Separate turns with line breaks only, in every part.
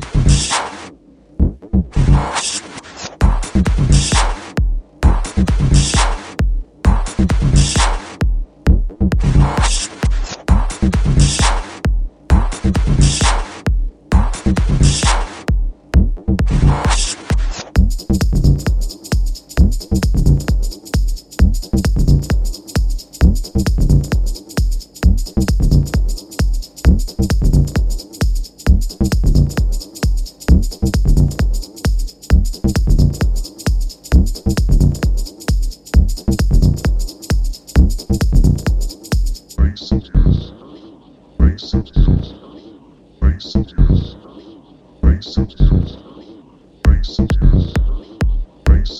Thank you.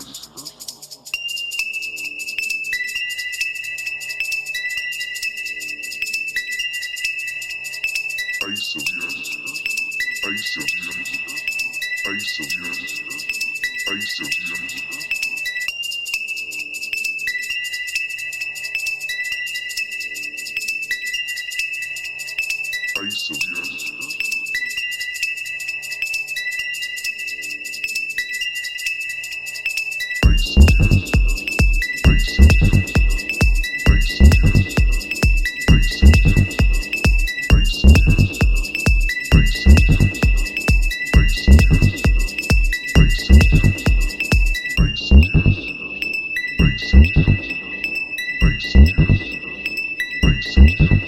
ice of your Thank